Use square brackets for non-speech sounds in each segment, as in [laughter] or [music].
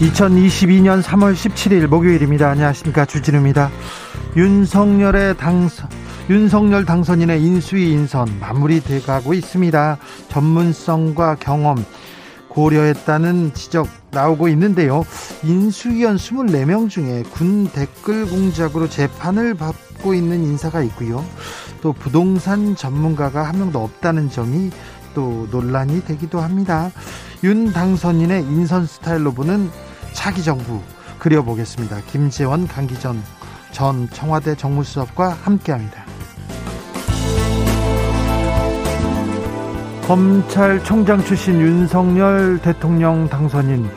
2022년 3월 17일 목요일입니다. 안녕하십니까. 주진우입니다. 윤석열의 당선, 윤석열 당선인의 인수위 인선 마무리 돼 가고 있습니다. 전문성과 경험 고려했다는 지적 나오고 있는데요. 인수위원 24명 중에 군 댓글 공작으로 재판을 받고 있는 인사가 있고요. 또 부동산 전문가가 한 명도 없다는 점이 또 논란이 되기도 합니다. 윤 당선인의 인선 스타일로 보는 차기 정부 그려보겠습니다. 김재원, 강기전 전 청와대 정무수석과 함께합니다. 검찰총장 출신 윤석열 대통령 당선인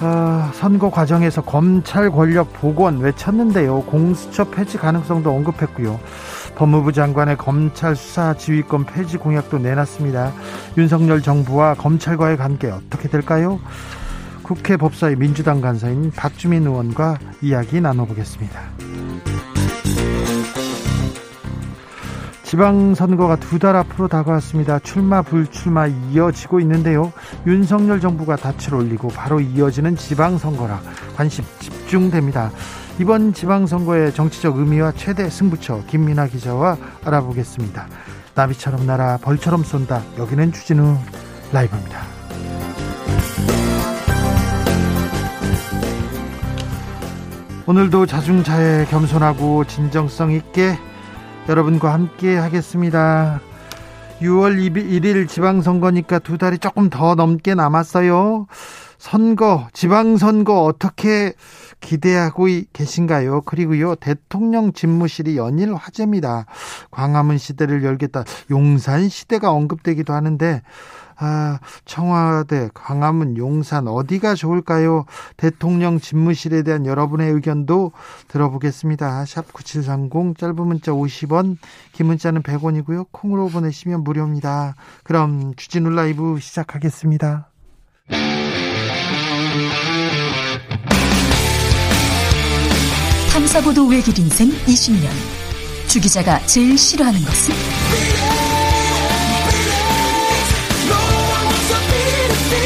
어, 선거 과정에서 검찰 권력 복원 외쳤는데요. 공수처 폐지 가능성도 언급했고요. 법무부 장관의 검찰 수사 지휘권 폐지 공약도 내놨습니다. 윤석열 정부와 검찰과의 관계 어떻게 될까요? 국회 법사위 민주당 간사인 박주민 의원과 이야기 나눠보겠습니다. 지방선거가 두 달 앞으로 다가왔습니다. 출마 불출마 이어지고 있는데요. 윤석열 정부가 닻을 올리고 바로 이어지는 지방선거라 관심 집중됩니다. 이번 지방선거의 정치적 의미와 최대 승부처 김민아 기자와 알아보겠습니다. 나비처럼 날아 벌처럼 쏜다. 여기는 주진우 라이브입니다. 오늘도 자중자애 겸손하고 진정성 있게 여러분과 함께 하겠습니다. 6월 1일 지방선거니까 두 달이 조금 더 넘게 남았어요. 선거, 지방선거 어떻게 기대하고 계신가요? 그리고요, 대통령 집무실이 연일 화제입니다. 광화문 시대를 열겠다. 용산 시대가 언급되기도 하는데, 아, 청와대, 광화문, 용산 어디가 좋을까요? 대통령 집무실에 대한 여러분의 의견도 들어보겠습니다. 샵 9730 짧은 문자 50원, 긴 문자는 100원이고요. 콩으로 보내시면 무료입니다. 그럼 주진우 라이브 시작하겠습니다. 탐사보도 외길 인생 20년. 주 기자가 제일 싫어하는 것은?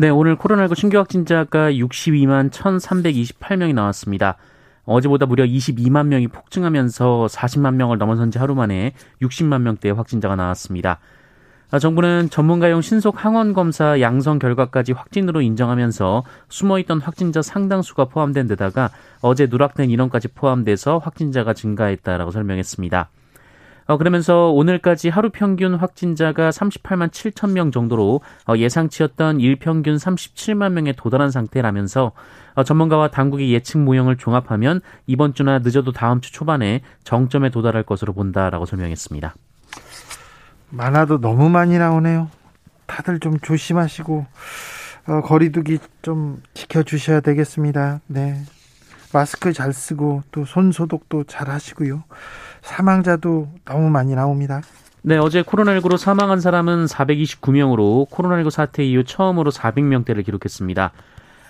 네, 오늘 코로나19 신규 확진자가 62만 1,328명이 나왔습니다. 어제보다 무려 22만 명이 폭증하면서 40만 명을 넘어선 지 하루 만에 60만 명대 확진자가 나왔습니다. 아, 정부는 전문가용 신속 항원 검사 양성 결과까지 확진으로 인정하면서 숨어있던 확진자 상당수가 포함된 데다가 어제 누락된 인원까지 포함돼서 확진자가 증가했다라고 설명했습니다. 어, 그러면서 오늘까지 하루 평균 확진자가 38만 7천 명 정도로 어, 예상치였던 일평균 37만 명에 도달한 상태라면서 어, 전문가와 당국의 예측 모형을 종합하면 이번 주나 늦어도 다음 주 초반에 정점에 도달할 것으로 본다라고 설명했습니다. 많아도 너무 많이 나오네요. 다들 좀 조심하시고 어, 거리두기 좀 지켜주셔야 되겠습니다. 네. 마스크 잘 쓰고 또 손 소독도 잘 하시고요. 사망자도 너무 많이 나옵니다. 네, 어제 코로나19로 사망한 사람은 429명으로 코로나19 사태 이후 처음으로 400명대를 기록했습니다.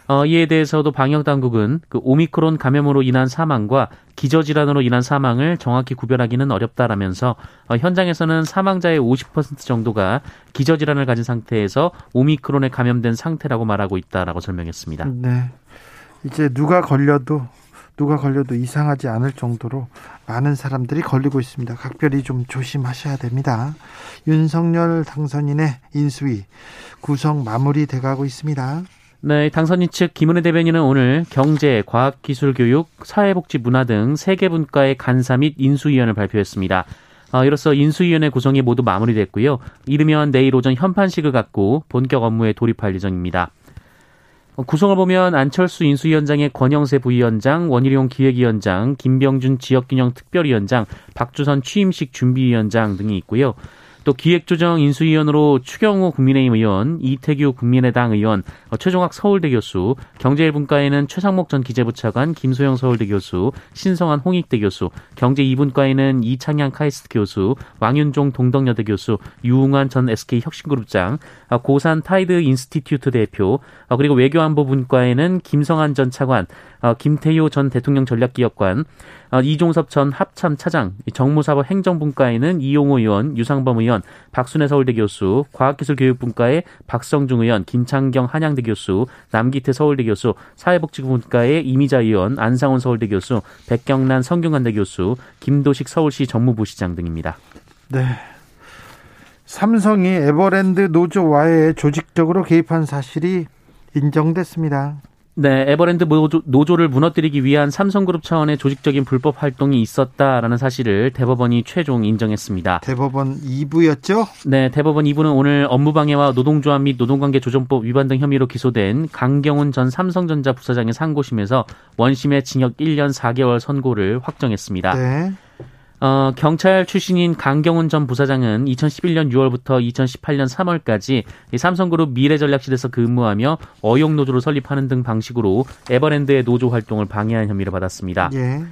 어, 이에 대해서도 방역 당국은 그 오미크론 감염으로 인한 사망과 기저질환으로 인한 사망을 정확히 구별하기는 어렵다라면서 어, 현장에서는 사망자의 50% 정도가 기저질환을 가진 상태에서 오미크론에 감염된 상태라고 말하고 있다라고 설명했습니다. 네. 이제 누가 걸려도 누가 걸려도 이상하지 않을 정도로 많은 사람들이 걸리고 있습니다. 각별히 좀 조심하셔야 됩니다. 윤석열 당선인의 인수위 구성 마무리 돼 가고 있습니다. 네, 당선인 측 김은혜 대변인은 오늘 경제, 과학, 기술, 교육, 사회복지, 문화 등 세 개 분과의 간사 및 인수위원을 발표했습니다. 어, 이로써 인수위원회 구성이 모두 마무리됐고요. 이르면 내일 오전 현판식을 갖고 본격 업무에 돌입할 예정입니다. 어, 구성을 보면 안철수 인수위원장의 권영세 부위원장, 원희룡 기획위원장, 김병준 지역균형 특별위원장, 박주선 취임식 준비위원장 등이 있고요. 또 기획조정 인수위원으로 추경호 국민의힘 의원, 이태규 국민의당 의원, 어, 최종학 서울대 교수, 경제1분과에는 최상목 전 기재부 차관, 김소영 서울대 교수, 신성환 홍익대 교수, 경제 2분과에는 이창양 카이스트 교수, 왕윤종 동덕여대 교수, 유웅환 전 SK 혁신그룹장, 어, 고산 타이드 인스티튜트 대표, 어, 그리고 외교안보 분과에는 김성한 전 차관, 김태효 전 대통령 전략기획관, 이종섭 전 합참 차장, 정무사법 행정분과에는 이용호 의원, 유상범 의원, 박순애 서울대 교수, 과학기술교육분과의 박성중 의원, 김창경 한양대 교수, 남기태 서울대 교수, 사회복지분과의 이미자 의원, 안상훈 서울대 교수, 백경란 성균관대 교수, 김도식 서울시 정무부시장 등입니다. 네. 삼성이 에버랜드 노조 와해에 조직적으로 개입한 사실이 인정됐습니다. 네, 에버랜드 노조, 를 무너뜨리기 위한 삼성그룹 차원의 조직적인 불법 활동이 있었다라는 사실을 대법원이 최종 인정했습니다. 대법원 2부였죠? 네, 대법원 2부는 오늘 업무방해와 노동조합 및 노동관계 조정법 위반 등 혐의로 기소된 강경훈 전 삼성전자 부사장의 상고심에서 원심의 징역 1년 4개월 선고를 확정했습니다. 네. 어, 경찰 출신인 강경훈 전 부사장은 2011년 6월부터 2018년 3월까지 삼성그룹 미래전략실에서 근무하며 어용노조를 설립하는 등 방식으로 에버랜드의 노조 활동을 방해한 혐의를 받았습니다. 예.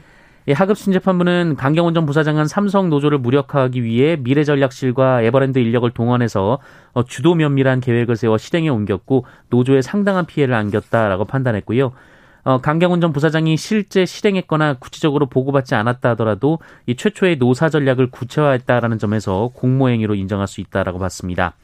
예, 하급심재판부는 강경훈 전 부사장은 삼성 노조를 무력화하기 위해 미래전략실과 에버랜드 인력을 동원해서 어, 주도 면밀한 계획을 세워 실행에 옮겼고 노조에 상당한 피해를 안겼다라고 판단했고요. 어, 강경훈 전 부사장이 실제 실행했거나 구체적으로 보고받지 않았다 하더라도 이 최초의 노사 전략을 구체화했다라는 점에서 공모행위로 인정할 수 있다라고 봤습니다.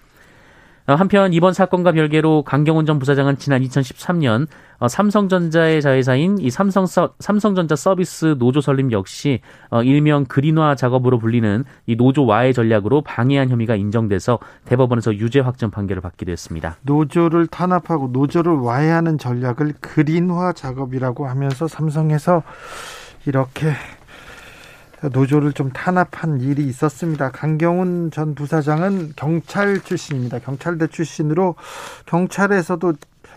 어, 한편 이번 사건과 별개로 강경훈 전 부사장은 지난 2013년 어, 삼성전자의 자회사인 이 삼성 서, 삼성전자 서비스 노조 설립 역시 어, 일명 그린화 작업으로 불리는 이 노조 와해 전략으로 방해한 혐의가 인정돼서 대법원에서 유죄 확정 판결을 받기도 했습니다. 노조를 탄압하고 노조를 와해하는 전략을 그린화 작업이라고 하면서 삼성에서 이렇게 노조를 좀 탄압한 일이 있었습니다. 강경훈 전 부사장은 경찰 출신입니다. 경찰대 출신으로 경찰에서도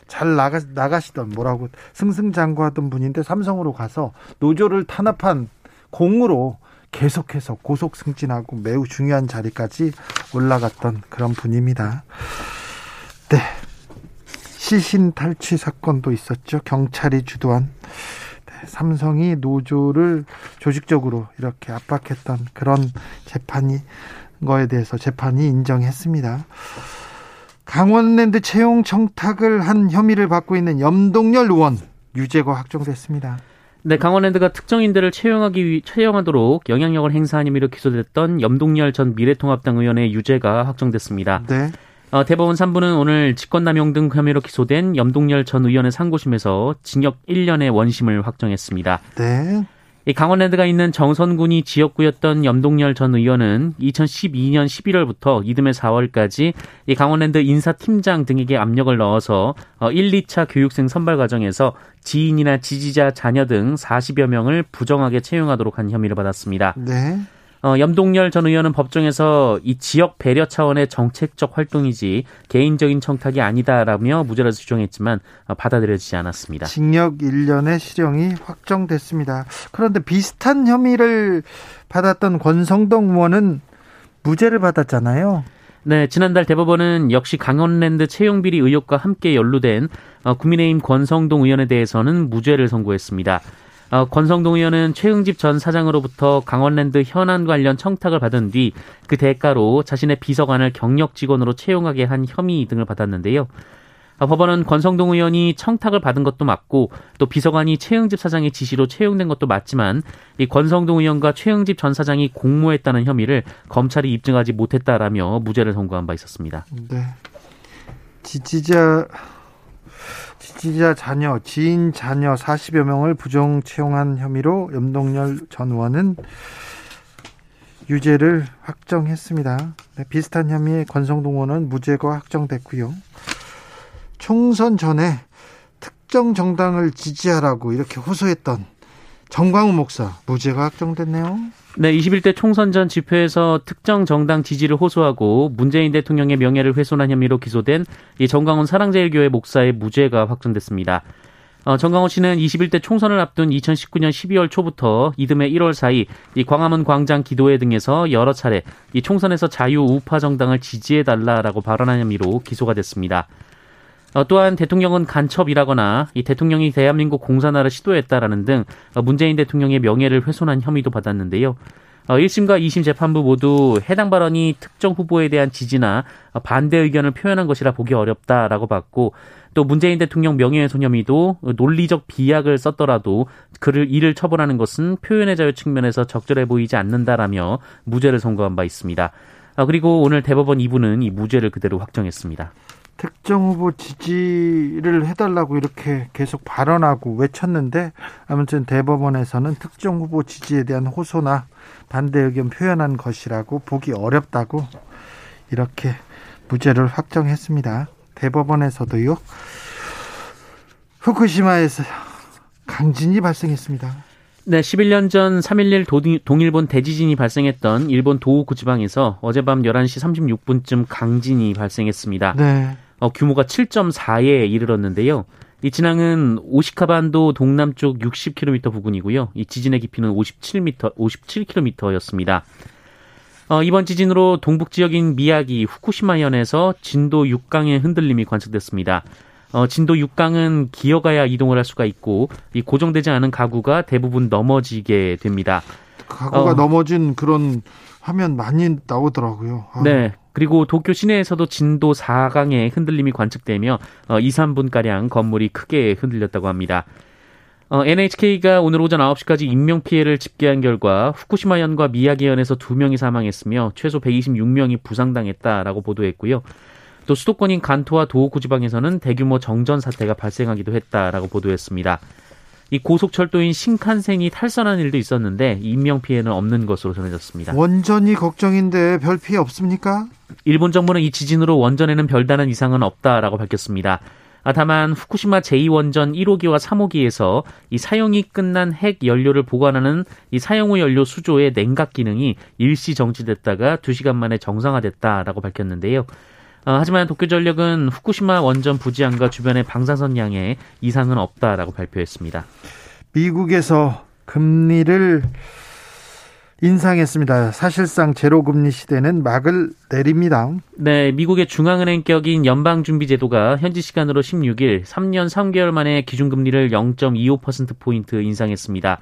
잘 나가, 나가시던 뭐라고 승승장구하던 분인데 삼성으로 가서 노조를 탄압한 공으로 계속해서 고속 승진하고 매우 중요한 자리까지 올라갔던 그런 분입니다. 네. 시신 탈취 사건도 있었죠. 경찰이 주도한 삼성이 노조를 조직적으로 이렇게 압박했던 그런 재판이 거에 대해서 재판이 인정했습니다. 강원랜드 채용 청탁을 한 혐의를 받고 있는 염동열 의원 유죄가 확정됐습니다. 네, 강원랜드가 특정인들을 채용하기 위, 채용하도록 영향력을 행사한 혐의로 기소됐던 염동열 전 미래통합당 의원의 유죄가 확정됐습니다. 네. 어, 대법원 3부는 오늘 직권남용 등 혐의로 기소된 염동열 전 의원의 상고심에서 징역 1년의 원심을 확정했습니다. 네. 이 강원랜드가 있는 정선군이 지역구였던 염동열 전 의원은 2012년 11월부터 이듬해 4월까지 이 강원랜드 인사팀장 등에게 압력을 넣어서 1, 어, 2차 교육생 선발 과정에서 지인이나 지지자 자녀 등 40여 명을 부정하게 채용하도록 한 혐의를 받았습니다. 네. 어, 염동열 전 의원은 법정에서 이 지역 배려 차원의 정책적 활동이지 개인적인 청탁이 아니다라며 무죄를 주장했지만 어, 받아들여지지 않았습니다. 징역 1년의 실형이 확정됐습니다. 그런데 비슷한 혐의를 받았던 권성동 의원은 무죄를 받았잖아요. 네, 지난달 대법원은 역시 강원랜드 채용비리 의혹과 함께 연루된 어, 국민의힘 권성동 의원에 대해서는 무죄를 선고했습니다. 어, 권성동 의원은 최흥집 전 사장으로부터 강원랜드 현안 관련 청탁을 받은 뒤 그 대가로 자신의 비서관을 경력 직원으로 채용하게 한 혐의 등을 받았는데요. 어, 법원은 권성동 의원이 청탁을 받은 것도 맞고 또 비서관이 최흥집 사장의 지시로 채용된 것도 맞지만 이 권성동 의원과 최흥집 전 사장이 공모했다는 혐의를 검찰이 입증하지 못했다라며 무죄를 선고한 바 있었습니다. 네. 지지자 지지자 자녀, 지인 자녀 40여 명을 부정 채용한 혐의로 염동열 전 의원은 유죄를 확정했습니다. 네, 비슷한 혐의의 권성동 의원은 무죄가 확정됐고요. 총선 전에 특정 정당을 지지하라고 이렇게 호소했던 정광우 목사 무죄가 확정됐네요. 네, 21대 총선 전 집회에서 특정 정당 지지를 호소하고 문재인 대통령의 명예를 훼손한 혐의로 기소된 이 정광훈 사랑제일교회 목사의 무죄가 확정됐습니다. 어, 정광훈 씨는 21대 총선을 앞둔 2019년 12월 초부터 이듬해 1월 사이 이 광화문 광장 기도회 등에서 여러 차례 이 총선에서 자유 우파 정당을 지지해 달라라고 발언한 혐의로 기소가 됐습니다. 어, 또한 대통령은 간첩이라거나 이 대통령이 대한민국 공산화를 시도했다라는 등 어, 문재인 대통령의 명예를 훼손한 혐의도 받았는데요. 1심과 어, 2심 재판부 모두 해당 발언이 특정 후보에 대한 지지나 반대 의견을 표현한 것이라 보기 어렵다라고 봤고 또 문재인 대통령 명예훼손 혐의도 논리적 비약을 썼더라도 그를 이를 처벌하는 것은 표현의 자유 측면에서 적절해 보이지 않는다라며 무죄를 선고한 바 있습니다. 그리고 오늘 대법원 2부는 이 무죄를 그대로 확정했습니다. 특정 후보 지지를 해달라고 이렇게 계속 발언하고 외쳤는데 아무튼 대법원에서는 특정 후보 지지에 대한 호소나 반대 의견 표현한 것이라고 보기 어렵다고 이렇게 무죄를 확정했습니다. 대법원에서도요. 후쿠시마에서 강진이 발생했습니다. 네, 11년 전 3.11 동일본 대지진이 발생했던 일본 도호쿠 지방에서 어젯밤 11시 36분쯤 강진이 발생했습니다. 네. 어, 규모가 7.4에 이르렀는데요. 이 진앙은 오시카반도 동남쪽 60km 부근이고요. 이 지진의 깊이는 57m, 57km였습니다. 어, 이번 지진으로 동북 지역인 미야기 후쿠시마현에서 진도 6강의 흔들림이 관측됐습니다. 어, 진도 6강은 기어가야 이동을 할 수가 있고 이 고정되지 않은 가구가 대부분 넘어지게 됩니다. 가구가 어, 넘어진 그런 화면 많이 나오더라고요. 아. 네. 그리고 도쿄 시내에서도 진도 4강의 흔들림이 관측되며 어, 2, 3분가량 건물이 크게 흔들렸다고 합니다. 어, NHK가 오늘 오전 9시까지 인명 피해를 집계한 결과 후쿠시마현과 미야기현에서 2명이 사망했으며 최소 126명이 부상당했다라고 보도했고요. 또 수도권인 간토와 도호쿠 지방에서는 대규모 정전 사태가 발생하기도 했다라고 보도했습니다. 이 고속철도인 신칸센이 탈선한 일도 있었는데 인명 피해는 없는 것으로 전해졌습니다. 원전이 걱정인데 별 피해 없습니까? 일본 정부는 이 지진으로 원전에는 별다른 이상은 없다라고 밝혔습니다. 아, 다만 후쿠시마 제2원전 1호기와 3호기에서 이 사용이 끝난 핵 연료를 보관하는 이 사용 후 연료 수조의 냉각 기능이 일시 정지됐다가 2시간 만에 정상화됐다라고 밝혔는데요. 어, 하지만 도쿄전력은 후쿠시마 원전 부지안과 주변의 방사선량에 이상은 없다라고 발표했습니다. 미국에서 금리를 인상했습니다. 사실상 제로금리 시대는 막을 내립니다. 네, 미국의 중앙은행 격인 연방준비제도가 현지 시간으로 16일 3년 3개월 만에 기준금리를 0.25%포인트 인상했습니다.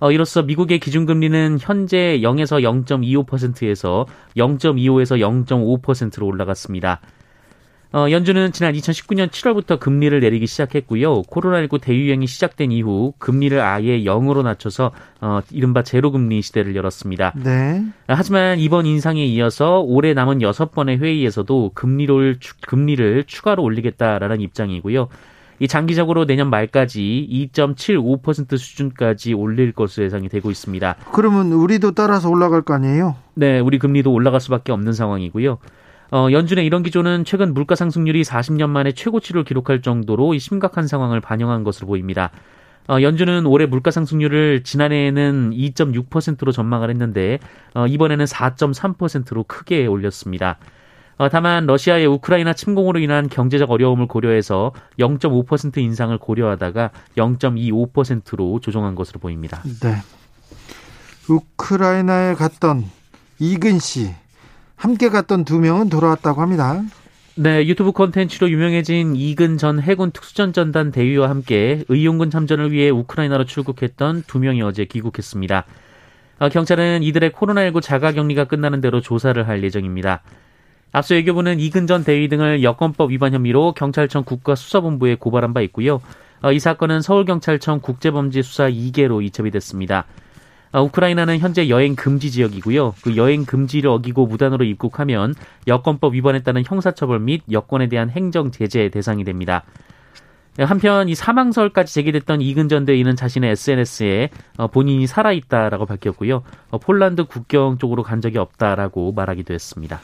어, 이로써 미국의 기준금리는 현재 0에서 0.25%에서 0.25에서 0.5%로 올라갔습니다. 어, 연준은 지난 2019년 7월부터 금리를 내리기 시작했고요. 코로나19 대유행이 시작된 이후 금리를 아예 0으로 낮춰서 어, 이른바 제로금리 시대를 열었습니다. 네. 하지만 이번 인상에 이어서 올해 남은 여섯 번의 회의에서도 금리를, 금리를 추가로 올리겠다라는 입장이고요. 이 장기적으로 내년 말까지 2.75% 수준까지 올릴 것으로 예상이 되고 있습니다. 그러면 우리도 따라서 올라갈 거 아니에요? 네, 우리 금리도 올라갈 수밖에 없는 상황이고요. 어, 연준의 이런 기조는 최근 물가 상승률이 40년 만에 최고치를 기록할 정도로 심각한 상황을 반영한 것으로 보입니다. 어, 연준은 올해 물가 상승률을 지난해에는 2.6%로 전망을 했는데 어, 이번에는 4.3%로 크게 올렸습니다. 어, 다만 러시아의 우크라이나 침공으로 인한 경제적 어려움을 고려해서 0.5% 인상을 고려하다가 0.25%로 조정한 것으로 보입니다. 네. 우크라이나에 갔던 이근 씨 함께 갔던 두 명은 돌아왔다고 합니다. 네, 유튜브 콘텐츠로 유명해진 이근 전 해군 특수전전단 대위와 함께 의용군 참전을 위해 우크라이나로 출국했던 두 명이 어제 귀국했습니다. 어, 경찰은 이들의 코로나19 자가격리가 끝나는 대로 조사를 할 예정입니다. 앞서 외교부는 이근 전 대위 등을 여권법 위반 혐의로 경찰청 국가수사본부에 고발한 바 있고요. 어, 이 사건은 서울경찰청 국제범죄수사 2개로 이첩이 됐습니다. 어, 우크라이나는 현재 여행 금지 지역이고요. 그 여행 금지를 어기고 무단으로 입국하면 여권법 따른 형사처벌 및 여권에 대한 행정 제재 대상이 됩니다. 한편 이 사망설까지 제기됐던 이근 전 대위는 자신의 SNS에 어, 본인이 살아있다라고 밝혔고요. 어, 폴란드 국경 쪽으로 간 적이 없다라고 말하기도 했습니다.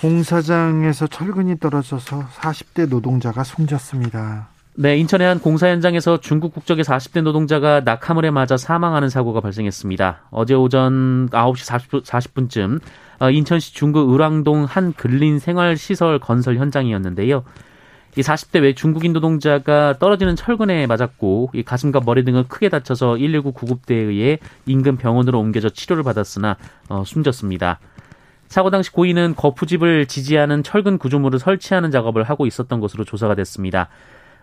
공사장에서 철근이 떨어져서 40대 노동자가 숨졌습니다. 네, 인천의 한 공사 현장에서 중국 국적의 40대 노동자가 낙하물에 맞아 사망하는 사고가 발생했습니다. 어제 오전 9시 40 분, 쯤 어, 인천시 중구 을왕동 한 근린 생활시설 건설 현장이었는데요. 이 40대 외 중국인 노동자가 떨어지는 철근에 맞았고 이 가슴과 머리 등을 크게 다쳐서 119 구급대에 의해 인근 병원으로 옮겨져 치료를 받았으나 어, 숨졌습니다. 사고 당시 고인은 거푸집을 지지하는 철근 구조물을 설치하는 작업을 하고 있었던 것으로 조사가 됐습니다.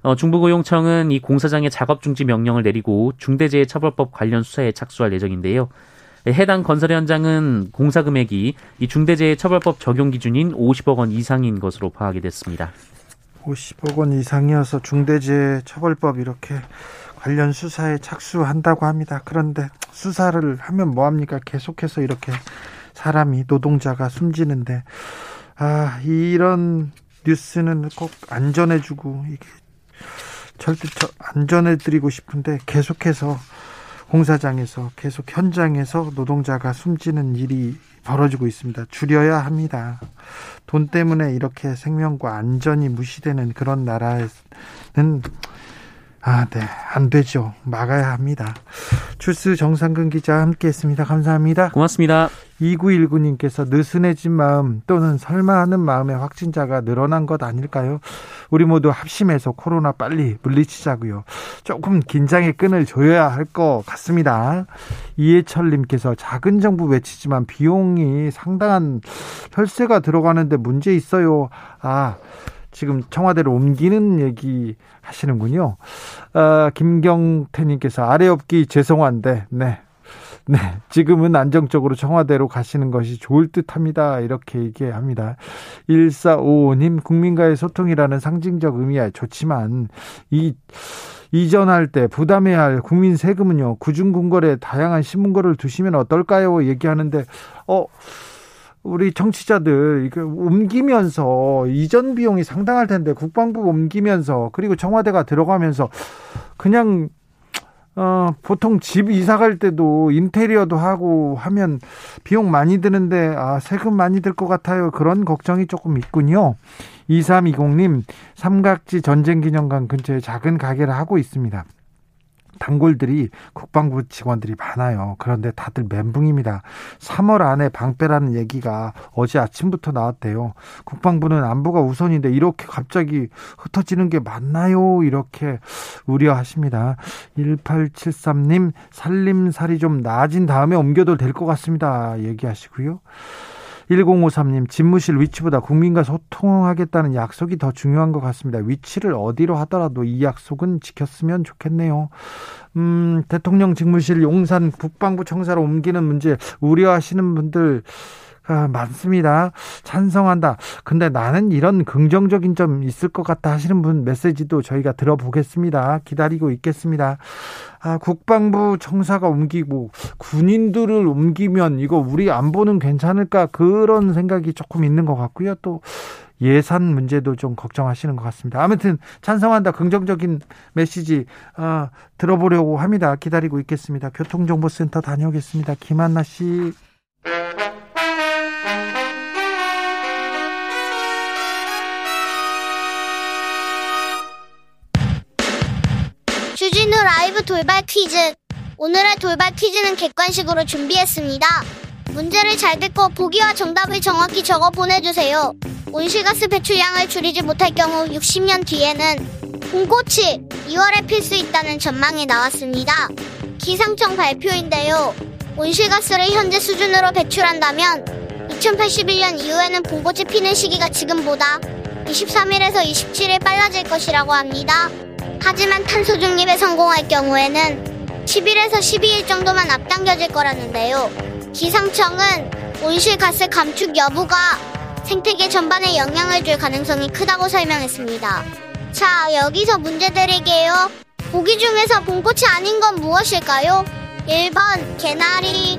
어, 중부고용청은 이 공사장의 작업 중지 명령을 내리고 중대재해처벌법 관련 수사에 착수할 예정인데요. 해당 건설 현장은 공사 금액이 이 중대재해처벌법 적용 기준인 50억 원 이상인 것으로 파악이 됐습니다. 50억 원 이상이어서 중대재해처벌법 이렇게 관련 수사에 착수한다고 합니다. 그런데 수사를 하면 뭐 합니까? 계속해서 이렇게 사람이 노동자가 숨지는데 아 이런 뉴스는 꼭 안전해주고 이게 절대 안전해드리고 싶은데 계속해서 공사장에서 계속 현장에서 노동자가 숨지는 일이 벌어지고 있습니다. 줄여야 합니다. 돈 때문에 이렇게 생명과 안전이 무시되는 그런 나라에는 아, 네. 안 되죠. 막아야 합니다. 주스 정상근 기자 함께 했습니다. 감사합니다. 고맙습니다. 2919님께서 느슨해진 마음 또는 설마 하는 마음의 확진자가 늘어난 것 아닐까요? 우리 모두 합심해서 코로나 빨리 물리치자고요. 조금 긴장의 끈을 조여야 할 것 같습니다. 이해철님께서 작은 정부 외치지만 비용이 상당한 혈세가 들어가는데 문제 있어요. 아, 지금 청와대로 옮기는 얘기 하시는군요. 아, 김경태님께서 아래 없기 죄송한데, 네. 네. 지금은 안정적으로 청와대로 가시는 것이 좋을 듯 합니다. 이렇게 얘기합니다. 1455님, 국민과의 소통이라는 상징적 의미야 좋지만, 이, 이전할 때 부담해야 할 국민 세금은요, 구중궁궐에 다양한 신문고를 두시면 어떨까요? 얘기하는데, 어, 우리 정치자들 이거 옮기면서 이전 비용이 상당할 텐데 국방부 옮기면서 그리고 청와대가 들어가면서 그냥 어 보통 집 이사 갈 때도 인테리어도 하고 하면 비용 많이 드는데 아 세금 많이 들 것 같아요. 그런 걱정이 조금 있군요. 2320님 삼각지 전쟁 기념관 근처에 작은 가게를 하고 있습니다. 단골들이 국방부 직원들이 많아요. 그런데 다들 멘붕입니다. 3월 안에 방빼라는 얘기가 어제 아침부터 나왔대요. 국방부는 안보가 우선인데 이렇게 갑자기 흩어지는 게 맞나요? 이렇게 우려하십니다. 1873님 살림살이 좀 나아진 다음에 옮겨도 될 것 같습니다. 얘기하시고요. 1053님, 집무실 위치보다 국민과 소통하겠다는 약속이 더 중요한 것 같습니다. 위치를 어디로 하더라도 이 약속은 지켰으면 좋겠네요. 음, 대통령 직무실 용산 국방부 청사로 옮기는 문제 우려하시는 분들 아, 많습니다. 찬성한다. 근데 나는 이런 긍정적인 점 있을 것 같다 하시는 분 메시지도 저희가 들어보겠습니다. 기다리고 있겠습니다. 아, 국방부 청사가 옮기고 군인들을 옮기면 이거 우리 안보는 괜찮을까 그런 생각이 조금 있는 것 같고요. 또 예산 문제도 좀 걱정하시는 것 같습니다. 아무튼 찬성한다 긍정적인 메시지 아, 들어보려고 합니다. 기다리고 있겠습니다. 교통정보센터 다녀오겠습니다. 김한나 씨. 주진우 라이브 돌발 퀴즈. 오늘의 돌발 퀴즈는 객관식으로 준비했습니다. 문제를 잘 듣고 보기와 정답을 정확히 적어 보내주세요. 온실가스 배출량을 줄이지 못할 경우 60년 뒤에는 봄꽃이 2월에 필 수 있다는 전망이 나왔습니다. 기상청 발표인데요. 온실가스를 현재 수준으로 배출한다면 2081년 이후에는 봄꽃이 피는 시기가 지금보다 23일에서 27일 빨라질 것이라고 합니다. 하지만 탄소 중립에 성공할 경우에는 10일에서 12일 정도만 앞당겨질 거라는데요. 기상청은 온실가스 감축 여부가 생태계 전반에 영향을 줄 가능성이 크다고 설명했습니다. 자, 여기서 문제 드릴게요. 보기 중에서 봄꽃이 아닌 건 무엇일까요? 1번 개나리,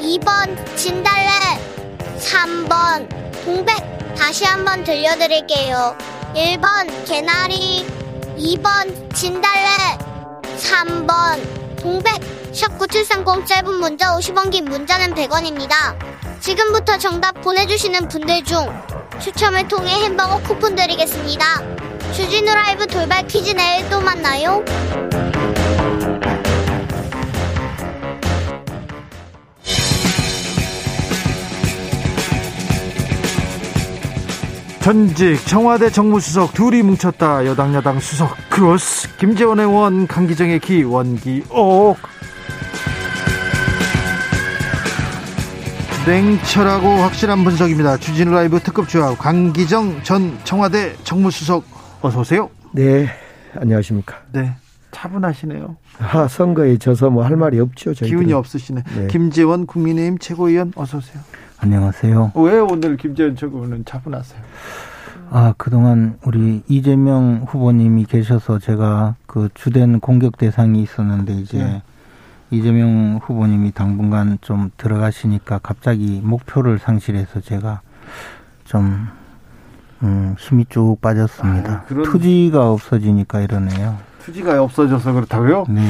2번 진달래, 3번 동백. 다시 한번 들려드릴게요. 1번 개나리, 2번 진달래 3번 동백 샵9730 짧은 문자 50원 긴 문자는 100원입니다. 지금부터 정답 보내주시는 분들 중 추첨을 통해 햄버거 쿠폰 드리겠습니다. 주진우 라이브 돌발 퀴즈 내일 또 만나요. 전직 청와대 정무수석 둘이 뭉쳤다. 여당 야당 수석 크로스 김재원의 원 강기정의 기 원기옥. 냉철하고 확실한 분석입니다. 주진우 라이브 특급 주합 강기정 전 청와대 정무수석 어서 오세요. 네 안녕하십니까. 네 차분하시네요. 아, 선거에 져서 뭐 할 말이 없죠 저희들은. 기운이 없으시네. 네. 김재원 국민의힘 최고위원 어서 오세요 안녕하세요. 왜 오늘 김재원 최고위원은 차분하세요 아, 그동안 우리 이재명 후보님이 계셔서 제가 그 주된 공격 대상이 있었는데 이제 네. 이재명 후보님이 당분간 좀 들어가시니까 갑자기 목표를 상실해서 제가 좀 음, 힘이 쭉 빠졌습니다. 아, 그런- 투지가 없어지니까 이러네요. 투지가 없어져서 그렇다고요? 네.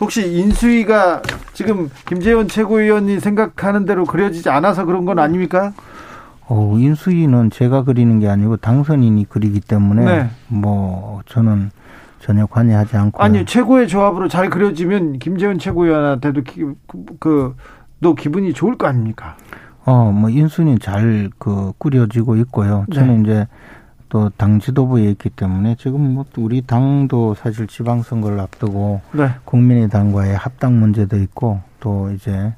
혹시 인수위가 지금 김재원 최고위원이 생각하는 대로 그려지지 않아서 그런 건 아닙니까? 어, 인수위는 제가 그리는 게 아니고 당선인이 그리기 때문에 네. 뭐 저는 전혀 관여하지 않고 아니 최고의 조합으로 잘 그려지면 김재원 최고위원한테도 기, 그, 너 기분이 좋을 거 아닙니까? 어, 뭐 인순이 잘그 꾸려지고 있고요. 네. 저는 이제 또 당 지도부에 있기 때문에 지금 뭐 우리 당도 사실 지방선거를 앞두고 네. 국민의당과의 합당 문제도 있고 또 이제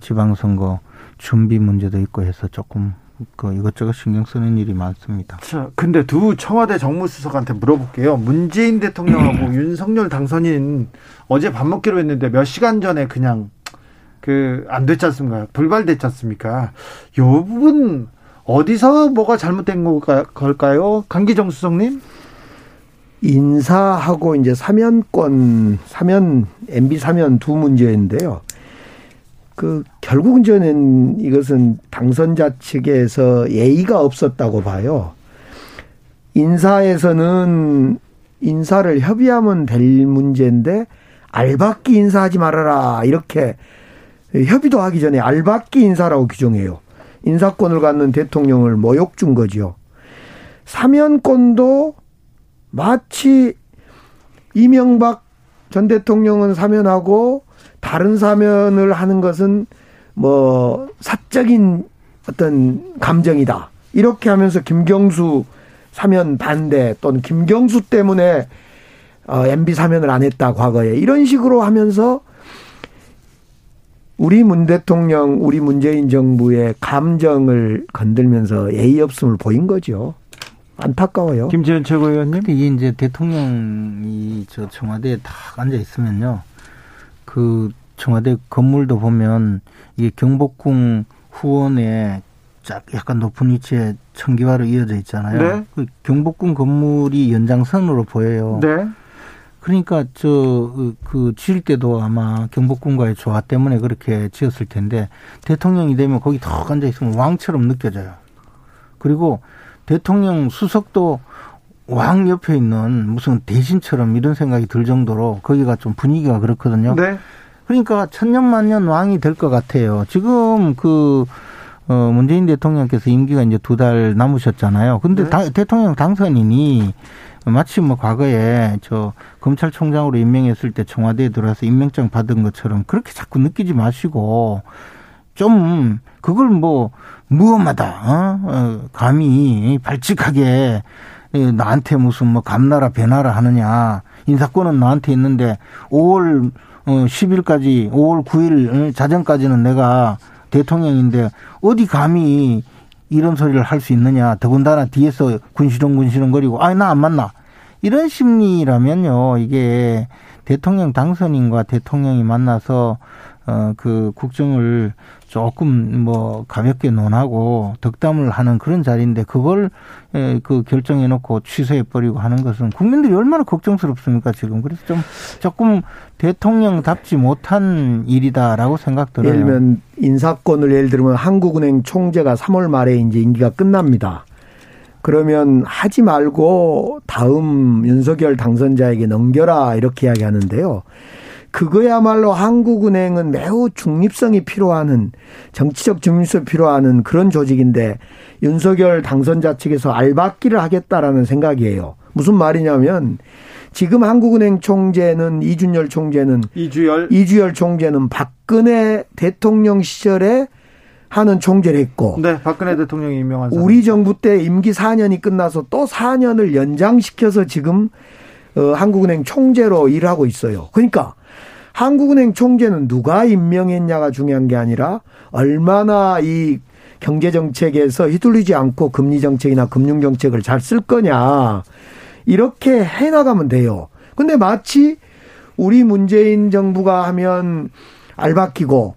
지방선거 준비 문제도 있고 해서 조금 그 이것저것 신경 쓰는 일이 많습니다. 자, 근데 두 청와대 정무수석한테 물어볼게요. 문재인 대통령하고 [clears throat] 윤석열 당선인 어제 밥 먹기로 했는데 몇 시간 전에 그냥 그 안 됐지 않습니까? 불발됐지 않습니까? 요 부분 어디서 뭐가 잘못된 걸까- 걸까요? 강기정 수석님? 인사하고 이제 사면권 사면 MB 사면 두 문제인데요. 그 결국은 저는 이것은 당선자 측에서 예의가 없었다고 봐요. 인사에서는 인사를 협의하면 될 문제인데 알박기 인사하지 말아라 이렇게 협의도 하기 전에 알박기 인사라고 규정해요. 인사권을 갖는 대통령을 모욕 준 거죠. 사면권도 마치 이명박 전 대통령은 사면하고 다른 사면을 하는 것은 뭐 사적인 어떤 감정이다. 이렇게 하면서 김경수 사면 반대 또는 김경수 때문에 어, MB 사면을 안 했다 과거에 이런 식으로 하면서 우리 문 대통령, 우리 문재인 정부의 감정을 건들면서 예의 없음을 보인 거죠. 안타까워요. 김재현 최고위원님? 이게 이제 대통령이 저 청와대에 딱 앉아 있으면요. 그 청와대 건물도 보면 이게 경복궁 후원에 쫙 약간 높은 위치에 청기화로 이어져 있잖아요. 네. 그 경복궁 건물이 연장선으로 보여요. 네. 그러니까 저 그 지을 때도 아마 경복궁과의 조화 때문에 그렇게 지었을 텐데 대통령이 되면 거기 턱 앉아 있으면 왕처럼 느껴져요. 그리고 대통령 수석도 왕 옆에 있는 무슨 대신처럼 이런 생각이 들 정도로 거기가 좀 분위기가 그렇거든요. 네. 그러니까 천년만년 왕이 될 것 같아요. 지금 그, 어, 문재인 대통령께서 임기가 이제 두 달 남으셨잖아요. 근데 네. 다- 대통령 당선인이 마치 뭐 과거에 저 검찰총장으로 임명했을 때 청와대에 들어와서 임명장 받은 것처럼 그렇게 자꾸 느끼지 마시고 좀 그걸 뭐 무엄하다, 어? 어, 감히 발칙하게 예, 나한테 무슨 뭐 감나라 배나라 하느냐 인사권은 나한테 있는데 5월 어, 10일까지 5월 9일 자정까지는 내가 대통령인데 어디 감히 이런 소리를 할 수 있느냐. 더군다나 뒤에서 군시렁 군시렁거리고 아니 나안 만나. 이런 심리라면요. 이게 대통령 당선인과 대통령이 만나서 어그 국정을 조금 뭐 가볍게 논하고 덕담을 하는 그런 자리인데 그걸 에, 그 결정해 놓고 취소해 버리고 하는 것은 국민들이 얼마나 걱정스럽습니까 지금 그래서 좀 조금 대통령답지 못한 일이다라고 생각 들어요. 예를 들면 인사권을 예를 들면 한국은행 총재가 3월 말에 이제 임기가 끝납니다. 그러면 하지 말고 다음 윤석열 당선자에게 넘겨라 이렇게 이야기하는데요. 그거야말로 한국은행은 매우 중립성이 필요하는 정치적 중립성이 필요하는 그런 조직인데 윤석열 당선자 측에서 알박기를 하겠다라는 생각이에요. 무슨 말이냐면 지금 한국은행 총재는 이준열 총재는 이주열 이주열 총재는 박근혜 대통령 시절에 하는 총재를 했고 네, 박근혜 대통령이 임명한 사람. 우리 정부 때 임기 4년이 끝나서 또 4년을 연장시켜서 지금 어, 한국은행 총재로 일하고 있어요. 그러니까 한국은행 총재는 누가 임명했냐가 중요한 게 아니라 얼마나 이 경제 정책에서 휘둘리지 않고 금리 정책이나 금융 정책을 잘 쓸 거냐 이렇게 해 나가면 돼요. 근데 마치 우리 문재인 정부가 하면 알바끼고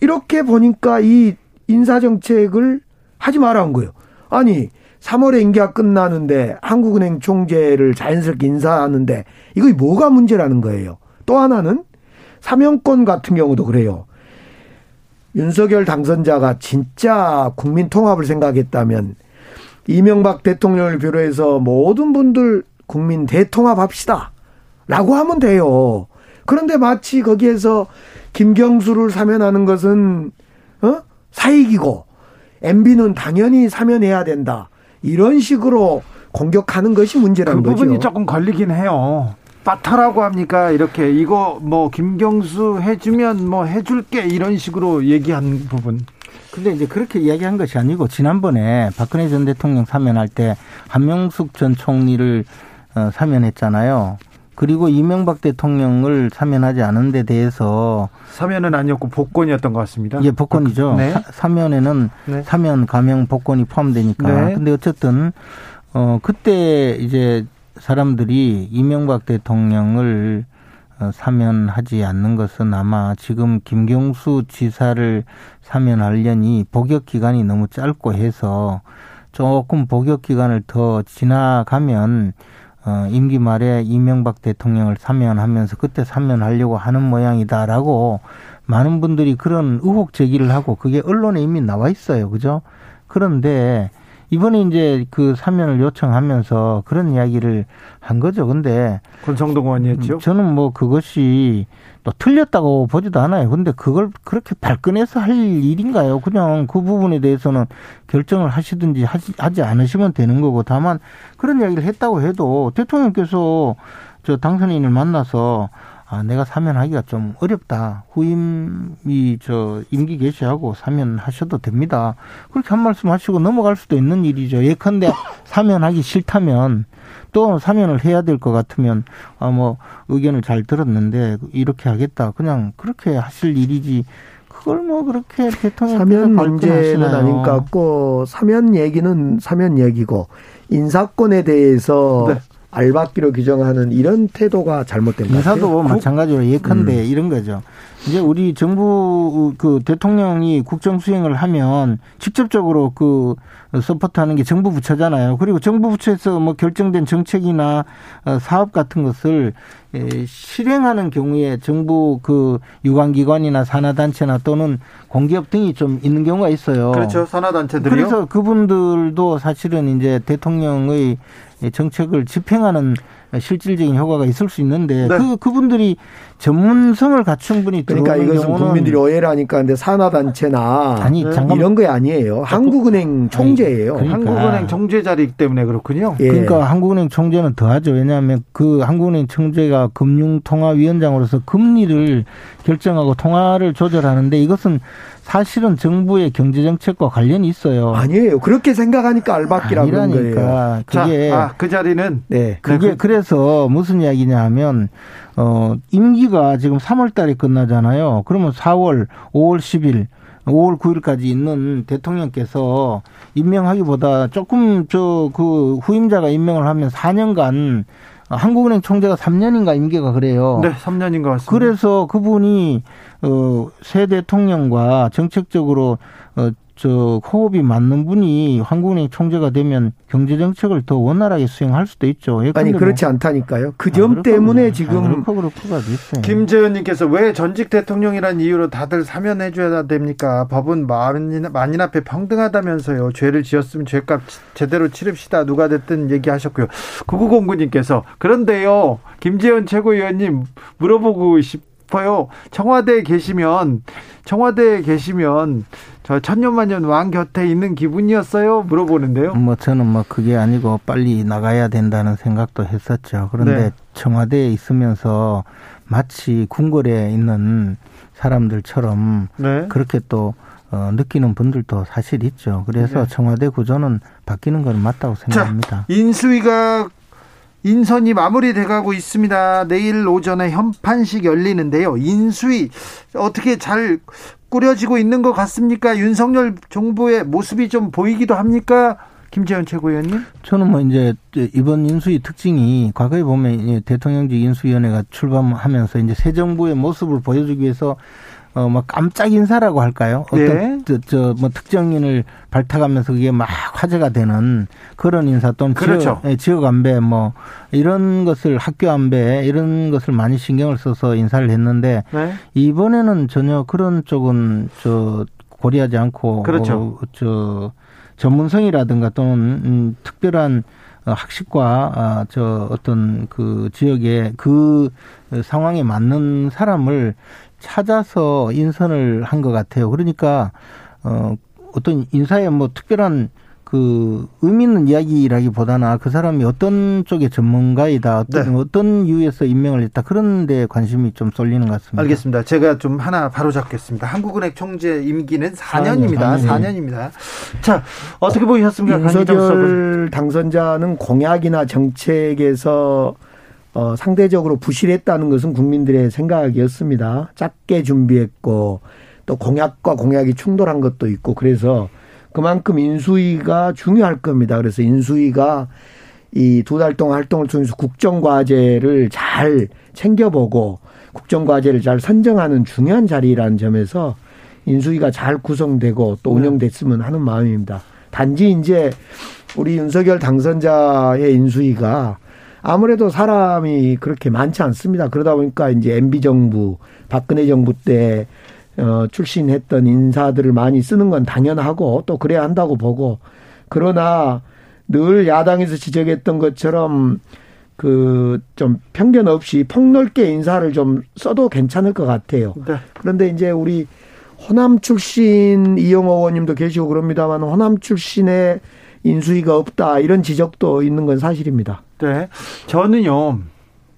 이렇게 보니까 이 인사 정책을 하지 말라는 거예요. 아니 3월에 임기가 끝나는데 한국은행 총재를 자연스럽게 인사하는데 이거 뭐가 문제라는 거예요. 또 하나는 사명권 같은 경우도 그래요. 윤석열 당선자가 진짜 국민 통합을 생각했다면 이명박 대통령을 비롯해서 모든 분들 국민 대통합합시다. 라고 하면 돼요. 그런데 마치 거기에서 김경수를 사면하는 것은 어? 사익이고 MB는 당연히 사면해야 된다. 이런 식으로 공격하는 것이 문제라는 그 부분이 거죠. 조금 걸리긴 해요. 빠타라고 합니까? 이렇게 이거 뭐 김경수 해주면 뭐 해줄게 이런 식으로 얘기한 부분. 근데 이제 그렇게 이야기한 것이 아니고 지난번에 박근혜 전 대통령 사면할 때 한명숙 전 총리를 어, 사면했잖아요. 그리고 이명박 대통령을 사면하지 않은 데 대해서 사면은 아니었고 복권이었던 것 같습니다. 예, 복권이죠. 네. 사, 사면에는 네. 사면, 가명, 복권이 포함되니까. 네. 근데 어쨌든 어 그때 이제 사람들이 이명박 대통령을 어, 사면하지 않는 것은 아마 지금 김경수 지사를 사면하려니 복역 기간이 너무 짧고 해서 조금 복역 기간을 더 지나가면 어, 임기 말에 이명박 대통령을 사면하면서 그때 사면하려고 하는 모양이다라고 많은 분들이 그런 의혹 제기를 하고 그게 언론에 이미 나와 있어요. 그죠? 그런데 이번에 이제 그 사면을 요청하면서 그런 이야기를 한 거죠. 근데 권성동 의원이 했죠. 저는 뭐 그것이 또 틀렸다고 보지도 않아요. 근데 그걸 그렇게 발끈해서 할 일인가요? 그냥 그 부분에 대해서는 결정을 하시든지 하지, 하지 않으시면 되는 거고 다만 그런 이야기를 했다고 해도 대통령께서 저 당선인을 만나서 아, 내가 사면하기가 좀 어렵다. 후임이 저 임기 개시하고 사면하셔도 됩니다. 그렇게 한 말씀 하시고 넘어갈 수도 있는 일이죠. 예컨대 [laughs] 사면하기 싫다면 또 사면을 해야 될 것 같으면 아 뭐 의견을 잘 들었는데 이렇게 하겠다. 그냥 그렇게 하실 일이지. 그걸 뭐 그렇게 대통령 사면 문제는 아닌 것 같고 사면 얘기는 사면 얘기고 인사권에 대해서 네. 알박기로 규정하는 이런 태도가 잘못된 것 같아요. 인사도 마찬가지로 예컨대 이런 거죠. 이제 우리 정부 그 대통령이 국정 수행을 하면 직접적으로 그 서포트하는 게 정부 부처잖아요. 그리고 정부 부처에서 뭐 결정된 정책이나 어, 사업 같은 것을 에, 실행하는 경우에 정부 그 유관기관이나 산하단체나 또는 공기업 등이 좀 있는 경우가 있어요. 그렇죠. 산하단체들이요. 그래서 그분들도 사실은 이제 대통령의 정책을 집행하는 실질적인 효과가 있을 수 있는데 네. 그 그분들이 전문성을 갖춘 분이 그러니까 들어오는 이것은 경우는 국민들이 오해를 하니까 근데 산하 단체나 아니 잠깐 이런 거 아니에요. 한국은행 총재예요. 그러니까. 한국은행 총재 자리이기 때문에 그렇군요. 예. 그러니까 한국은행 총재는 더하죠. 왜냐하면 그 한국은행 총재가 금융통화위원장으로서 금리를 결정하고 통화를 조절하는데 이것은 사실은 정부의 경제 정책과 관련이 있어요. 아니에요. 그렇게 생각하니까 알박기라고 그런 거예요. 아니라니까 자, 그게 아, 그 자리는 네. 그게 그- 그래서 무슨 이야기냐 하면 어 임기가 지금 3월 달에 끝나잖아요. 그러면 4월, 5월 10일 5월 9일까지 있는 대통령께서 임명하기보다 조금 저 그 후임자가 임명을 하면 4년간 한국은행 총재가 3년인가 임기가 그래요. 네, 3년인 것 같습니다. 그래서 그분이 어 새 대통령과 정책적으로 어 저 호흡이 맞는 분이 한국은행 총재가 되면 경제 정책을 더 원활하게 수행할 수도 있죠. 아니 뭐 그렇지 뭐. 않다니까요. 그점 때문에 지금 아, 그렇고 그렇고가 있어요. 김재현님께서 왜 전직 대통령이란 이유로 다들 사면해 줘야 됩니까? 법은 만인, 만인 앞에 평등하다면서요. 죄를 지었으면 죄값 제대로 치릅시다. 누가 됐든 얘기하셨고요. 구구공구님께서 그런데요. 김재현 최고위원님 물어보고 싶. 싶어요. 청와대에 계시면 청와대에 계시면 저 천년만년 왕 곁에 있는 기분이었어요? 물어보는데요. 뭐 저는 뭐 그게 아니고 빨리 나가야 된다는 생각도 했었죠. 그런데 네. 청와대에 있으면서 마치 궁궐에 있는 사람들처럼 네. 그렇게 또 어, 느끼는 분들도 사실 있죠. 그래서 네. 청와대 구조는 바뀌는 건 맞다고 생각합니다. 자, 인수위가 인선이 마무리돼가고 있습니다. 내일 오전에 현판식 열리는데요. 인수위 어떻게 잘 꾸려지고 있는 것 같습니까? 윤석열 정부의 모습이 좀 보이기도 합니까? 김재현 최고위원님? 저는 뭐 이제 이번 인수위 특징이 과거에 보면 대통령직 인수위원회가 출범하면서 이제 새 정부의 모습을 보여주기 위해서 어, 뭐 깜짝 인사라고 할까요? 어떤 네. 저, 뭐 특정인을 발탁하면서 그게 막 화제가 되는 그런 인사 또는 그렇죠. 지역, 예, 지역 안배 뭐 이런 것을 학교 안배 이런 것을 많이 신경을 써서 인사를 했는데 네. 이번에는 전혀 그런 쪽은 저 고려하지 않고 그렇죠. 어, 저 전문성이라든가 또는 음, 특별한 학식과 아, 저 어떤 그 지역의 그 상황에 맞는 사람을 찾아서 인선을 한 것 같아요. 그러니까 어 어떤 인사에 뭐 특별한 그 의미 있는 이야기라기보다는 그 사람이 어떤 쪽의 전문가이다, 어떤 네. 어떤 이유에서 임명을 했다 그런 데 관심이 좀 쏠리는 것 같습니다. 알겠습니다. 제가 좀 하나 바로 잡겠습니다. 한국은행 총재 임기는 4년입니다. 4년. 4년입니다. 자 어떻게 보셨습니까? 윤석열 당선자는 공약이나 정책에서 어, 상대적으로 부실했다는 것은 국민들의 생각이었습니다. 작게 준비했고 또 공약과 공약이 충돌한 것도 있고 그래서 그만큼 인수위가 중요할 겁니다. 그래서 인수위가 이 두 달 동안 활동을 통해서 국정과제를 잘 챙겨보고 국정과제를 잘 선정하는 중요한 자리라는 점에서 인수위가 잘 구성되고 또 네. 운영됐으면 하는 마음입니다. 단지 이제 우리 윤석열 당선자의 인수위가 아무래도 사람이 그렇게 많지 않습니다. 그러다 보니까 이제 MB 정부, 박근혜 정부 때 어, 출신했던 인사들을 많이 쓰는 건 당연하고 또 그래야 한다고 보고 그러나 늘 야당에서 지적했던 것처럼 그 좀 편견 없이 폭넓게 인사를 좀 써도 괜찮을 것 같아요. 네. 그런데 이제 우리 호남 출신 이영호 의원님도 계시고 그럽니다만 호남 출신의 인수위가 없다 이런 지적도 있는 건 사실입니다. 네. 저는요.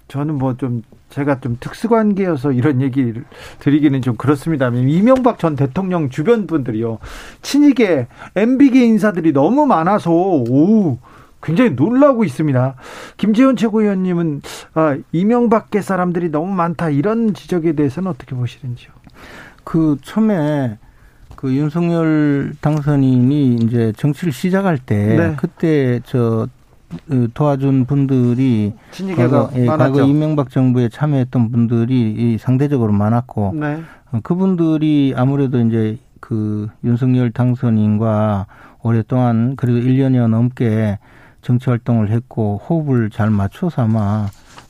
저는 뭐 좀 제가 좀 특수관계여서 이런 얘기를 드리기는 좀 그렇습니다. 이명박 전 대통령 주변 분들이요. 친이계 MB계 인사들이 너무 많아서 오 굉장히 놀라고 있습니다. 김재원 최고위원님은 아, 이명박계 사람들이 너무 많다 이런 지적에 대해서는 어떻게 보시는지요? 그 처음에 그 윤석열 당선인이 이제 정치를 시작할 때 네. 그때 저그 도와준 분들이 과거, 예, 과거 이명박 정부에 참여했던 분들이 상대적으로 많았고 네. 어, 그분들이 아무래도 이제 그 윤석열 당선인과 오랫동안 그래도 1년여 넘게 정치 활동을 했고 호흡을 잘 맞춰서 아마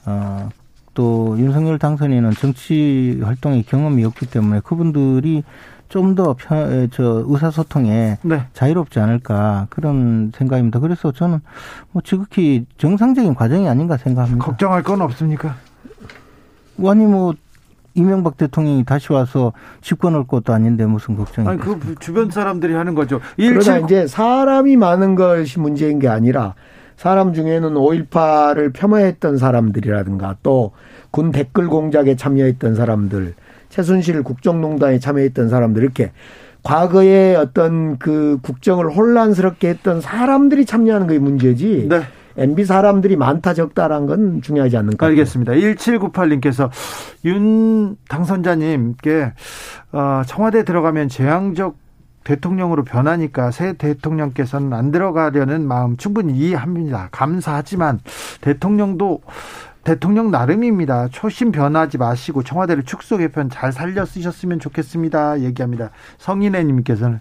어, 또 윤석열 당선인은 정치 활동의 경험이 없기 때문에 그분들이 좀더 저 의사소통에 네. 자유롭지 않을까 그런 생각입니다. 그래서 저는 뭐 지극히 정상적인 과정이 아닌가 생각합니다. 걱정할 건 없습니까? 아니 뭐 이명박 대통령이 다시 와서 집권 할 것도 아닌데 무슨 걱정이 아니 그 주변 사람들이 하는 거죠. 그러나 이제 사람이 많은 것이 문제인 게 아니라 사람 중에는 5.18을 폄하했던 사람들이라든가 또 군 댓글 공작에 참여했던 사람들 최순실 국정농단에 참여했던 사람들 이렇게 과거에 어떤 그 국정을 혼란스럽게 했던 사람들이 참여하는 게 문제지. 네. MB 사람들이 많다 적다란 건 중요하지 않는 것 알겠습니다. 1798님께서 윤 당선자님께 어, 청와대 들어가면 재앙적 대통령으로 변하니까 새 대통령께서는 안 들어가려는 마음 충분히 이해합니다. 감사하지만 대통령도 대통령 나름입니다. 초심 변하지 마시고 청와대를 축소 개편 잘 살려 쓰셨으면 좋겠습니다. 얘기합니다. 성인애님께서는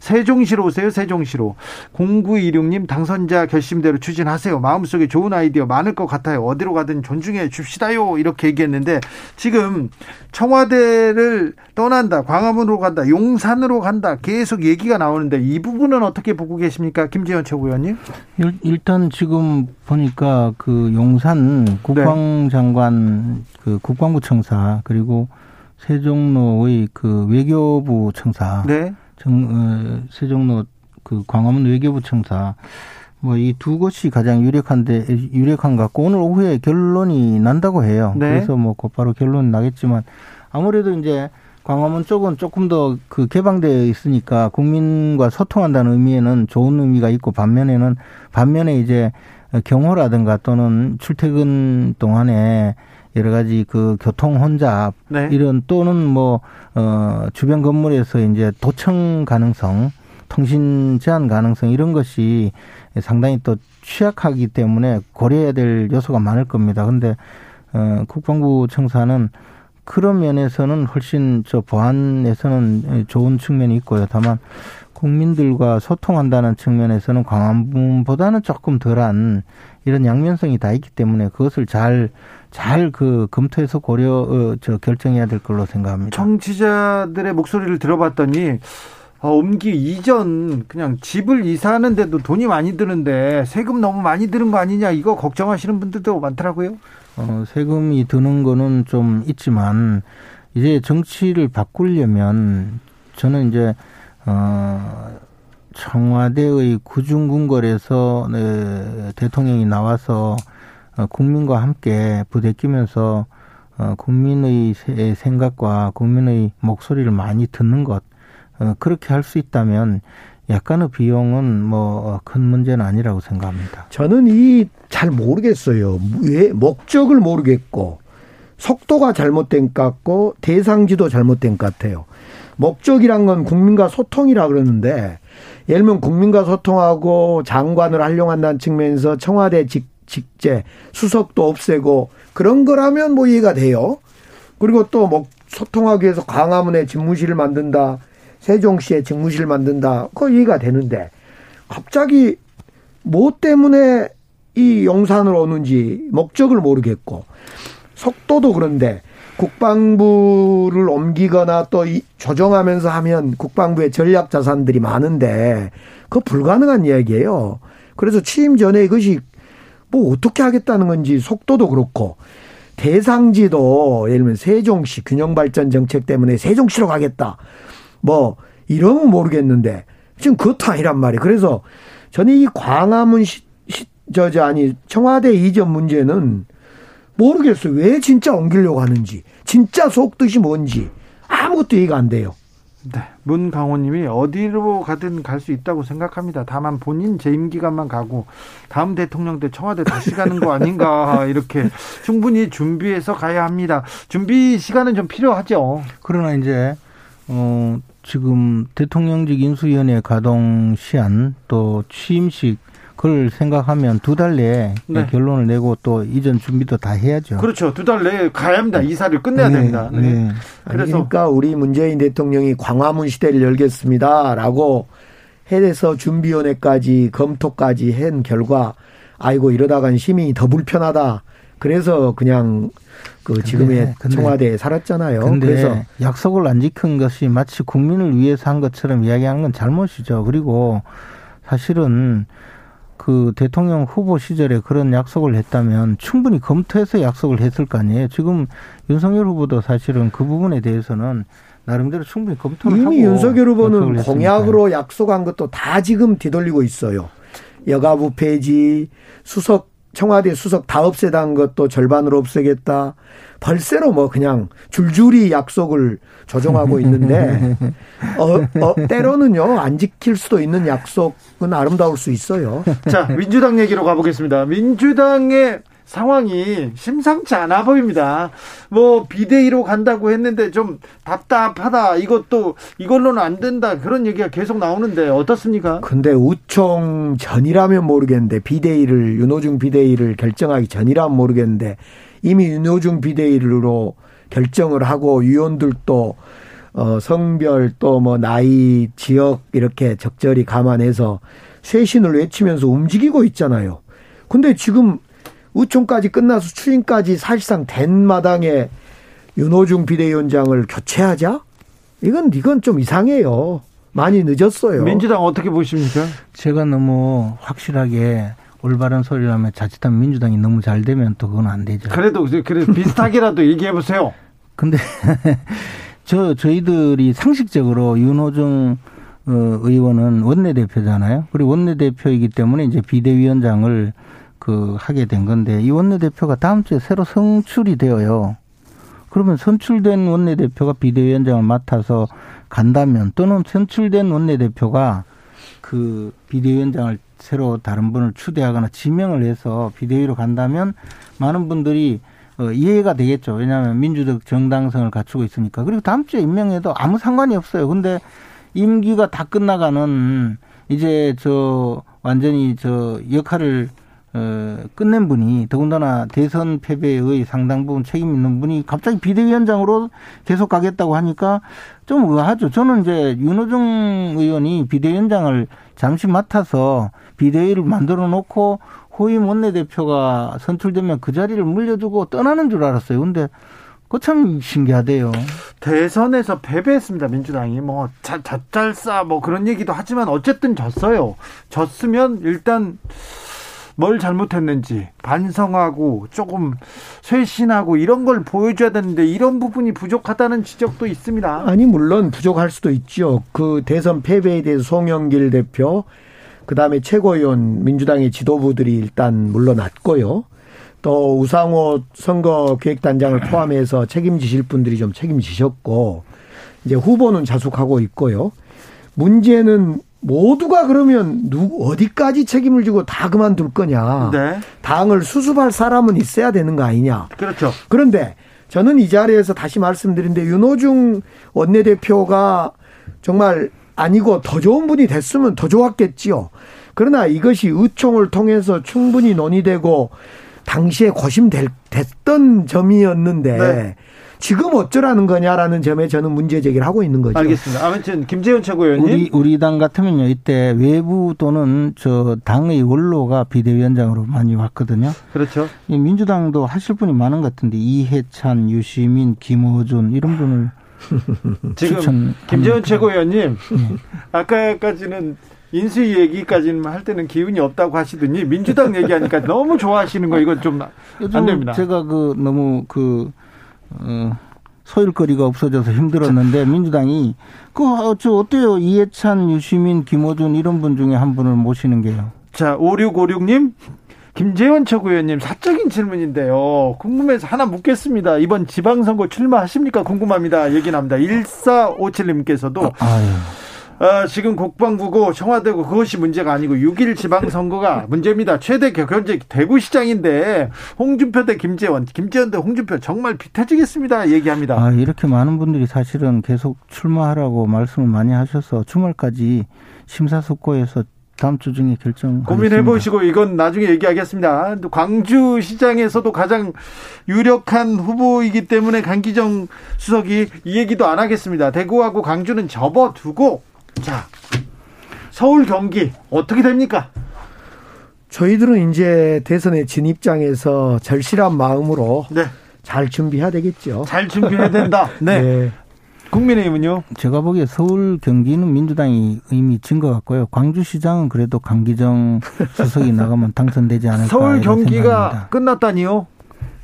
세종시로 오세요, 세종시로. 0926님 당선자 결심대로 추진하세요. 마음속에 좋은 아이디어 많을 것 같아요. 어디로 가든 존중해 줍시다요. 이렇게 얘기했는데 지금 청와대를 떠난다, 광화문으로 간다, 용산으로 간다 계속 얘기가 나오는데 이 부분은 어떻게 보고 계십니까? 김재현 최고위원님? 일단 지금 보니까 그 용산 국방장관 그 국방부 청사 그리고 세종로의 그 외교부 청사, 네. 정, 어, 세종로 그 광화문 외교부 청사 뭐 이 두 곳이 가장 유력한데 유력한 것 같고 오늘 오후에 결론이 난다고 해요. 네. 그래서 뭐 곧바로 결론이 나겠지만 아무래도 이제 광화문 쪽은 조금 더 그 개방되어 있으니까 국민과 소통한다는 의미에는 좋은 의미가 있고 반면에는 반면에 이제 경호라든가 또는 출퇴근 동안에 여러 가지 그 교통 혼잡 네. 이런 또는 뭐 어 주변 건물에서 이제 도청 가능성 통신 제한 가능성 이런 것이 상당히 또 취약하기 때문에 고려해야 될 요소가 많을 겁니다. 근데 어 국방부 청사는 그런 면에서는 훨씬 저 보안에서는 좋은 측면이 있고요. 다만 국민들과 소통한다는 측면에서는 광화문보다는 조금 덜한 이런 양면성이 다 있기 때문에 그것을 잘 잘 그 검토해서 고려 어, 저 결정해야 될 걸로 생각합니다. 청취자들의 목소리를 들어봤더니 어, 옮기 이전 그냥 집을 이사하는데도 돈이 많이 드는데 세금 너무 많이 드는 거 아니냐 이거 걱정하시는 분들도 많더라고요. 어, 세금이 드는 거는 좀 있지만 이제 정치를 바꾸려면 저는 이제 어 청와대의 구중궁궐에서 네, 대통령이 나와서 어, 국민과 함께 부대끼면서 어, 국민의 세- 생각과 국민의 목소리를 많이 듣는 것 어, 그렇게 할 수 있다면 약간의 비용은 뭐 큰 문제는 아니라고 생각합니다. 저는 이 잘 모르겠어요. 왜 목적을 모르겠고 속도가 잘못된 것 같고 대상지도 잘못된 것 같아요. 목적이란 건 국민과 소통이라 그러는데 예를 들면 국민과 소통하고 장관을 활용한다는 측면에서 청와대 직, 직제 수석도 없애고 그런 거라면 뭐 이해가 돼요. 그리고 또 뭐 소통하기 위해서 광화문에 집무실을 만든다. 세종시에 집무실을 만든다. 그거 이해가 되는데 갑자기 뭐 때문에 이 용산으로 오는지 목적을 모르겠고 속도도 그런데 국방부를 옮기거나 또 이- 조정하면서 하면 국방부의 전략 자산들이 많은데 그거 불가능한 이야기예요. 그래서 취임 전에 이것이 뭐 어떻게 하겠다는 건지 속도도 그렇고 대상지도 예를 들면 세종시 균형발전 정책 때문에 세종시로 가겠다. 뭐 이러면 모르겠는데 지금 그것도 아니란 말이에요. 그래서 저는 이 광화문 시, 시, 저, 저, 아니, 청와대 이전 문제는 모르겠어요. 왜 진짜 옮기려고 하는지. 진짜 속뜻이 뭔지. 아무것도 이해가 안 돼요. 네. 문강호님이 어디로 가든 갈 수 있다고 생각합니다. 다만 본인 재임 기간만 가고 다음 대통령 때 청와대 다시 가는 거 아닌가 [laughs] 이렇게 충분히 준비해서 가야 합니다. 준비 시간은 좀 필요하죠. 그러나 이제 어 지금 대통령직 인수위원회 가동 시한 또 취임식 그걸 생각하면 두 달 내에 네. 결론을 내고 또 이전 준비도 다 해야죠. 그렇죠. 두 달 내에 가야 합니다. 이사를 끝내야 네, 됩니다. 네. 네. 그래서 그러니까 우리 문재인 대통령이 광화문 시대를 열겠습니다라고 해서 준비위원회까지 검토까지 한 결과 아이고 이러다간 시민이 더 불편하다. 그래서 그냥 그 지금의 근데- 청와대에 살았잖아요. 그래서 약속을 안 지킨 것이 마치 국민을 위해서 한 것처럼 이야기하는 건 잘못이죠. 그리고 사실은 그 대통령 후보 시절에 그런 약속을 했다면 충분히 검토해서 약속을 했을 거 아니에요. 지금 윤석열 후보도 사실은 그 부분에 대해서는 나름대로 충분히 검토를 하고 이미 윤석열 후보는. 공약으로 약속한 것도 다 지금 뒤돌리고 있어요. 여가부 폐지, 수석 청와대 수석 다 없애다는 것도 절반으로 없애겠다. 벌새로 뭐 그냥 줄줄이 약속을 조정하고 [laughs] 있는데 어, 어 때로는요 안 지킬 수도 있는 약속은 아름다울 수 있어요. 자 민주당 얘기로 가보겠습니다. 민주당의 상황이 심상치 않아 보입니다. 뭐 비대위로 간다고 했는데 좀 답답하다. 이것도 이걸로는 안 된다. 그런 얘기가 계속 나오는데 어떻습니까? 근데 우총 전이라면 모르겠는데 비대위를 윤호중 비대위를 결정하기 전이라면 모르겠는데 이미 윤호중 비대위로 결정을 하고 위원들도 어, 성별 또 뭐 나이, 지역 이렇게 적절히 감안해서 쇄신을 외치면서 움직이고 있잖아요. 근데 지금 의총까지 끝나서 추인까지 사실상 된 마당에 윤호중 비대위원장을 교체하자? 이건 이건 좀 이상해요. 많이 늦었어요. 민주당 어떻게 보십니까? 제가 너무 확실하게 올바른 소리를 하면 자칫하면 민주당이 너무 잘 되면 또 그건 안 되죠. 그래도 그래 비슷하게라도 [laughs] 얘기해 보세요. 근데 [laughs] 저 저희들이 상식적으로 윤호중 어, 의원은 원내대표잖아요. 그리고 원내대표이기 때문에 이제 비대위원장을 그 하게 된 건데 이 원내대표가 다음 주에 새로 선출이 되어요. 그러면 선출된 원내대표가 비대위원장을 맡아서 간다면 또는 선출된 원내대표가 그 비대위원장을 새로 다른 분을 추대하거나 지명을 해서 비대위로 간다면 많은 분들이 어, 이해가 되겠죠. 왜냐하면 민주적 정당성을 갖추고 있으니까. 그리고 다음 주에 임명해도 아무 상관이 없어요. 근데 임기가 다 끝나가는 이제 저 완전히 저 역할을 어, 끝낸 분이 더군다나 대선 패배의 상당 부분 책임 있는 분이 갑자기 비대위원장으로 계속 가겠다고 하니까 좀 의아하죠. 저는 이제 윤호중 의원이 비대위원장을 잠시 맡아서 비대위를 만들어 놓고 호임 원내대표가 선출되면 그 자리를 물려주고 떠나는 줄 알았어요. 근데 그참 신기하대요. 대선에서 패배했습니다. 민주당이 뭐 자, 잣잘싸 뭐 그런 얘기도 하지만 어쨌든 졌어요. 졌으면 일단 뭘 잘못했는지 반성하고 조금 쇄신하고 이런 걸 보여줘야 되는데 이런 부분이 부족하다는 지적도 있습니다. 아니 물론 부족할 수도 있죠. 그 대선 패배에 대해서 송영길 대표 그다음에 최고위원 민주당의 지도부들이 일단 물러났고요. 또 우상호 선거 기획단장을 포함해서 책임지실 분들이 좀 책임지셨고 이제 후보는 자숙하고 있고요. 문제는 모두가 그러면 누 어디까지 책임을 지고 다 그만둘 거냐? 네. 당을 수습할 사람은 있어야 되는 거 아니냐? 그렇죠. 그런데 저는 이 자리에서 다시 말씀드린데 윤호중 원내대표가 정말 아니고 더 좋은 분이 됐으면 더 좋았겠지요. 그러나 이것이 의총을 통해서 충분히 논의되고 당시에 고심됐던 점이었는데 네. 지금 어쩌라는 거냐라는 점에 저는 문제 제기를 하고 있는 거죠. 알겠습니다. 아무튼 김재현 최고위원님 우리 우리 당 같으면요 이때 외부 또는 저 당의 원로가 비대위원장으로 많이 왔거든요. 그렇죠. 이 민주당도 하실 분이 많은 것 같은데 이해찬, 유시민, 김호준 이런 분을 [laughs] 지금 김재현 최고위원님 아까까지는 인수위 얘기까지는 할 때는 기운이 없다고 하시더니 민주당 얘기하니까 너무 좋아하시는 거 이건 좀 안 됩니다. 제가 그 너무 그 어, 소일거리가 없어져서 힘들었는데 민주당이 그 저 어때요 이해찬, 유시민, 김호준 이런 분 중에 한 분을 모시는 게요. 자, 5656님, 김재원 최고위원님, 사적인 질문인데요. 궁금해서 하나 묻겠습니다. 이번 지방선거 출마하십니까? 궁금합니다. 얘기 납니다. 1457님께서도, 아 유. 아, 지금 국방부고 청와대고 그것이 문제가 아니고 6일 지방선거가 [laughs] 문제입니다. 최대 경제 대구시장인데, 홍준표 대 김재원, 김재원 대 홍준표 정말 비태지겠습니다. 얘기합니다. 아, 이렇게 많은 분들이 사실은 계속 출마하라고 말씀을 많이 하셔서 주말까지 심사숙고해서 다음 주 중에 결정. 고민해 보시고 이건 나중에 얘기하겠습니다. 광주 시장에서도 가장 유력한 후보이기 때문에 강기정 수석이 이 얘기도 안 하겠습니다. 대구하고 광주는 접어두고 자 서울 경기 어떻게 됩니까? 저희들은 이제 대선에 진 입장에서 절실한 마음으로 네, 잘 준비해야 되겠죠. 잘 준비해야 된다. [laughs] 네, 국민의힘은요. 제가 보기에 서울 경기는 민주당이 이미 진 것 같고요. 광주시장은 그래도 강기정 수석이 나가면 당선되지 않을까. [laughs] 서울 경기가 생각입니다. 끝났다니요.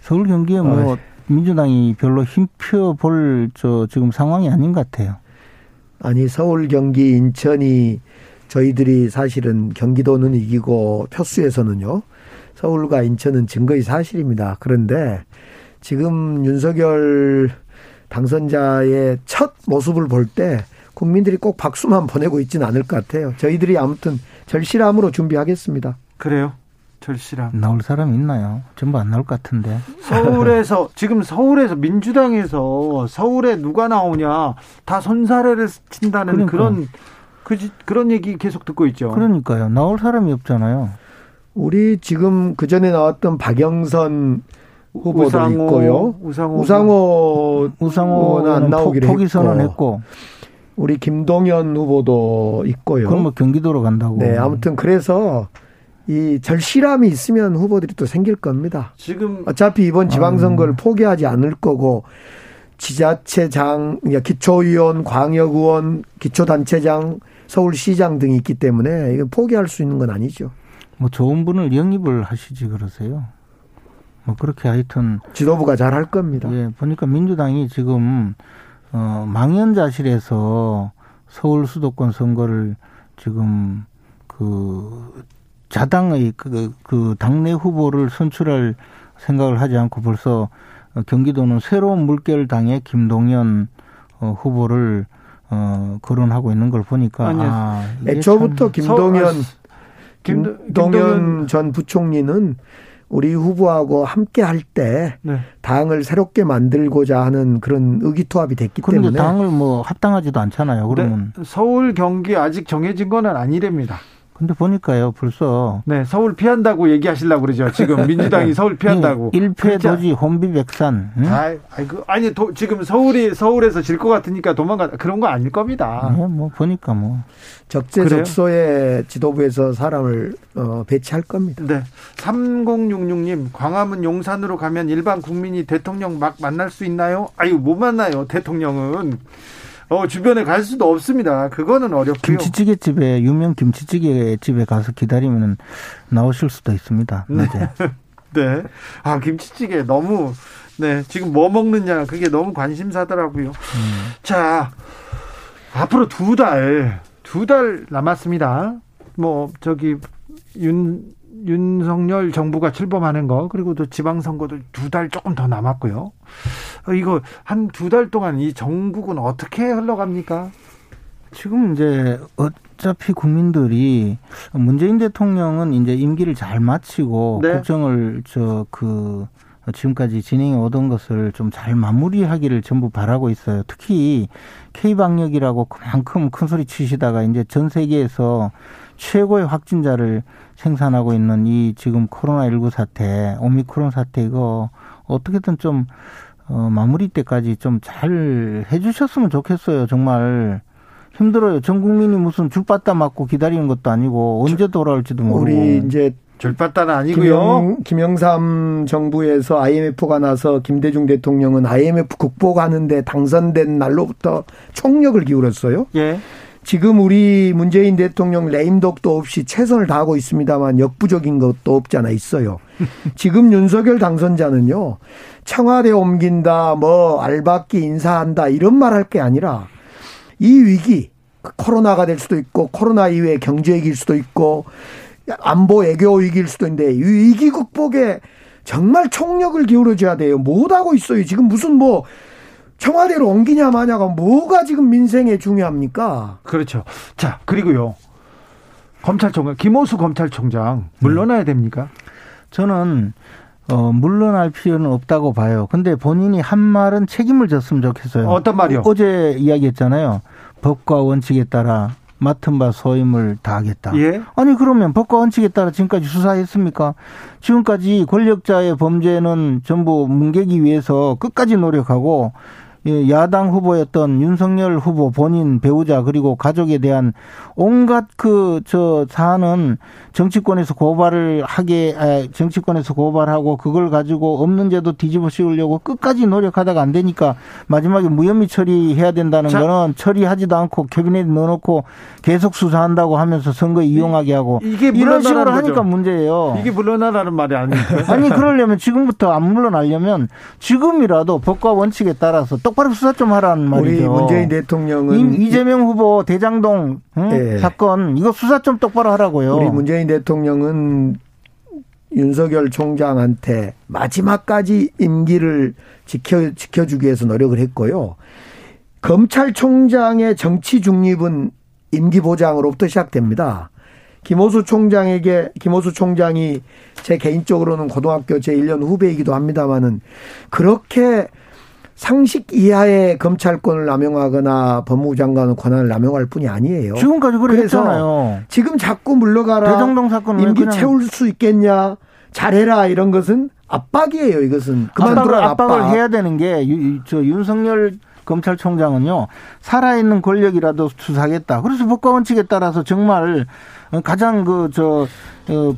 서울 경기에 뭐 어이. 민주당이 별로 힘펴 볼저 지금 상황이 아닌 것 같아요. 아니 서울, 경기, 인천이 저희들이 사실은 경기도는 이기고 표수에서는요. 서울과 인천은 증거의 사실입니다. 그런데 지금 윤석열 당선자의 첫 모습을 볼 때 국민들이 꼭 박수만 보내고 있지는 않을 것 같아요. 저희들이 아무튼 절실함으로 준비하겠습니다. 그래요. 절실함. 나올 사람 있나요? 전부 안 나올 것 같은데. 서울에서 [laughs] 지금 서울에서 민주당에서 서울에 누가 나오냐 다 손사래를 친다는 그러니까. 그런 그, 그런 얘기 계속 듣고 있죠. 그러니까요. 나올 사람이 없잖아요. 우리 지금 그 전에 나왔던 박영선 후보도 우상호, 있고요. 우상호, 우상호 우상호는 안 나오기로 포기 했고. 선언했고 우리 김동연 후보도 있고요. 그럼 뭐 경기도로 간다고. 네, 아무튼 그래서 이 절실함이 있으면 후보들이 또 생길 겁니다. 지금 어차피 이번 지방선거를 아. 포기하지 않을 거고 지자체장, 기초의원, 광역의원, 기초단체장, 서울시장 등이 있기 때문에 이거 포기할 수 있는 건 아니죠. 뭐 좋은 분을 영입을 하시지 그러세요. 뭐 그렇게 하여튼 지도부가 잘 할 겁니다. 예, 보니까 민주당이 지금 어 망연자실에서 서울 수도권 선거를 지금 그 자당의 그, 그 당내 후보를 선출할 생각을 하지 않고 벌써 어, 경기도는 새로운 물결 당의 김동연 어, 후보를 어 거론하고 있는 걸 보니까 아니요. 아, 애초부터 참- 김동연 서- 아, 김- 김동연 전 부총리는 우리 후보하고 함께 할때 네. 당을 새롭게 만들고자 하는 그런 의기투합이 됐기 그런데 때문에 당을 뭐 합당하지도 않잖아요. 그러면 네, 서울 경기 아직 정해진 거는 아니랍니다. 근데 보니까요 벌써 네, 서울 피한다고 얘기하시려고 그러죠. 지금 [laughs] 민주당이 서울 피한다고. 예, 일패 도지 혼비백산. 응? 아이, 아이고, 아니, 도, 지금 서울이, 서울에서 질 것 같으니까 도망가, 그런 거 아닐 겁니다. 예, 뭐 보니까 뭐 적재적소에 지도부에서 사람을 어, 배치할 겁니다. 네. 3066님, 광화문 용산으로 가면 일반 국민이 대통령 막 만날 수 있나요? 아유, 못 만나요, 대통령은. 어, 주변에 갈 수도 없습니다. 그거는 어렵고요. 김치찌개 집에 유명 김치찌개 집에 가서 기다리면 나오실 수도 있습니다. 낮에. [laughs] 네. 아, 김치찌개 너무, 네. 지금 뭐 먹느냐, 그게 너무 관심사더라고요. 자, 앞으로 두 달, 두 달 남았습니다. 뭐, 저기, 윤, 윤석열 정부가 출범하는 거, 그리고 또 지방선거도 두 달 조금 더 남았고요. 어, 이거 한 두 달 동안 이 전국은 어떻게 흘러갑니까? 지금 이제 어차피 국민들이 문재인 대통령은 이제 임기를 잘 마치고 네. 국정을 저그 지금까지 진행해 오던 것을 좀 잘 마무리하기를 전부 바라고 있어요. 특히 K 방역이라고 그만큼 큰 소리 치시다가 이제 전 세계에서 최고의 확진자를 생산하고 있는 이 지금 코로나 19 사태, 오미크론 사태 이거 어떻게든 좀 어, 마무리 때까지 좀 잘 해주셨으면 좋겠어요. 정말 힘들어요. 전 국민이 무슨 줄바따 맞고 기다리는 것도 아니고 언제 돌아올지도 모르고. 우리 이제 절바다는 아니고요. 김영, 김영 삼 정부에서 IMF가 나서 김대중 대통령은 IMF 극복하는데 당선된 날로부터 총력을 기울였어요. 예. 지금 우리 문재인 대통령 레임덕도 없이 최선을 다하고 있습니다만 역부족인 것도 없지 않아 있어요. [laughs] 지금 윤석열 당선자는요, 청와대 옮긴다, 뭐, 알박기 인사한다, 이런 말 할 게 아니라, 이 위기, 코로나가 될 수도 있고, 코로나 이후에 경제 위기일 수도 있고, 안보 애교 위기일 수도 있는데, 이 위기 극복에 정말 총력을 기울여줘야 돼요. 못하고 있어요. 지금 무슨 뭐, 청와대로 옮기냐 마냐가 뭐가 지금 민생에 중요합니까? 그렇죠. 자, 그리고요. 검찰총장, 김호수 검찰총장, 물러나야 됩니까? 저는 어, 물러날 필요는 없다고 봐요. 근데 본인이 한 말은 책임을 졌으면 좋겠어요. 어떤 말이요? 어제 이야기했잖아요. 법과 원칙에 따라 맡은 바 소임을 다하겠다. 예. 아니 그러면 법과 원칙에 따라 지금까지 수사했습니까? 지금까지 권력자의 범죄는 전부 뭉개기 위해서 끝까지 노력하고 예, 야당 후보였던 윤석열 후보 본인 배우자 그리고 가족에 대한 온갖 그 저 사안은 정치권에서 고발을 하게 아, 정치권에서 고발하고 그걸 가지고 없는 제도 뒤집어 씌우려고 끝까지 노력하다가 안 되니까 마지막에 무혐의 처리해야 된다는 자. 거는 처리하지도 않고 캐비넷에 넣어놓고 계속 수사한다고 하면서 선거에 이용하게 하고 이게 이런 식으로 하니까 거죠. 문제예요. 이게 물러나라는 말이 아닙니까? 아니 그러려면 지금부터 안 물러나려면 지금이라도 법과 원칙에 따라서 똑 바로 수사 좀 하라는 말이죠. 우리 문재인 대통령은 이- 이재명 후보 대장동 응? 예. 사건 이거 수사 좀 똑바로 하라고요. 우리 문재인 대통령은 윤석열 총장한테 마지막까지 임기를 지켜 지켜주기 위해서 노력을 했고요. 검찰총장의 정치 중립은 임기 보장으로부터 시작됩니다. 김호수 총장에게 김호수 총장이 제 개인적으로는 고등학교 제 1년 후배이기도 합니다만은 그렇게 상식 이하의 검찰권을 남용하거나 법무부 장관의 권한을 남용할 뿐이 아니에요. 지금까지 했잖아요. 지금 자꾸 물러가라. 대정동 사건은 왜 임기 채울 수 있겠냐. 잘해라 이런 것은 압박이에요. 이것은 압박을, 그만두라 압박을 압박. 해야 되는 게 저 윤석열 검찰총장은요 살아있는 권력이라도 수사하겠다. 그래서 법과 원칙에 따라서 정말 가장 그 저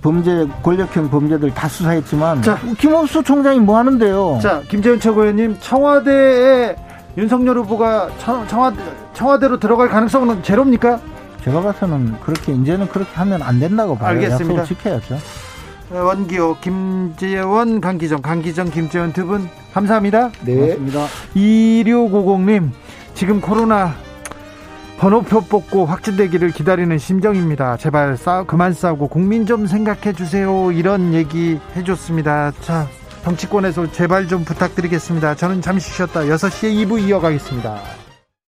범죄 권력형 범죄들 다 수사했지만 자. 김호수 총장이 뭐 하는데요? 자, 김재현 최고위원님, 청와대에 윤석열 후보가 청, 청와대, 청와대로 들어갈 가능성은 제로입니까? 제가 봐서는 그렇게 이제는 그렇게 하면 안 된다고 봐요. 알겠습니다. 지켜야죠. 원기호, 김재원, 강기정, 강기정, 김재원 두 분 감사합니다. 네. 고맙습니다. 2650님, 지금 코로나 번호표 뽑고 확진되기를 기다리는 심정입니다. 제발 싸, 그만 싸우고 국민 좀 생각해 주세요. 이런 얘기 해줬습니다. 자, 정치권에서 제발 좀 부탁드리겠습니다. 저는 잠시 쉬었다 6시에 2부 이어가겠습니다.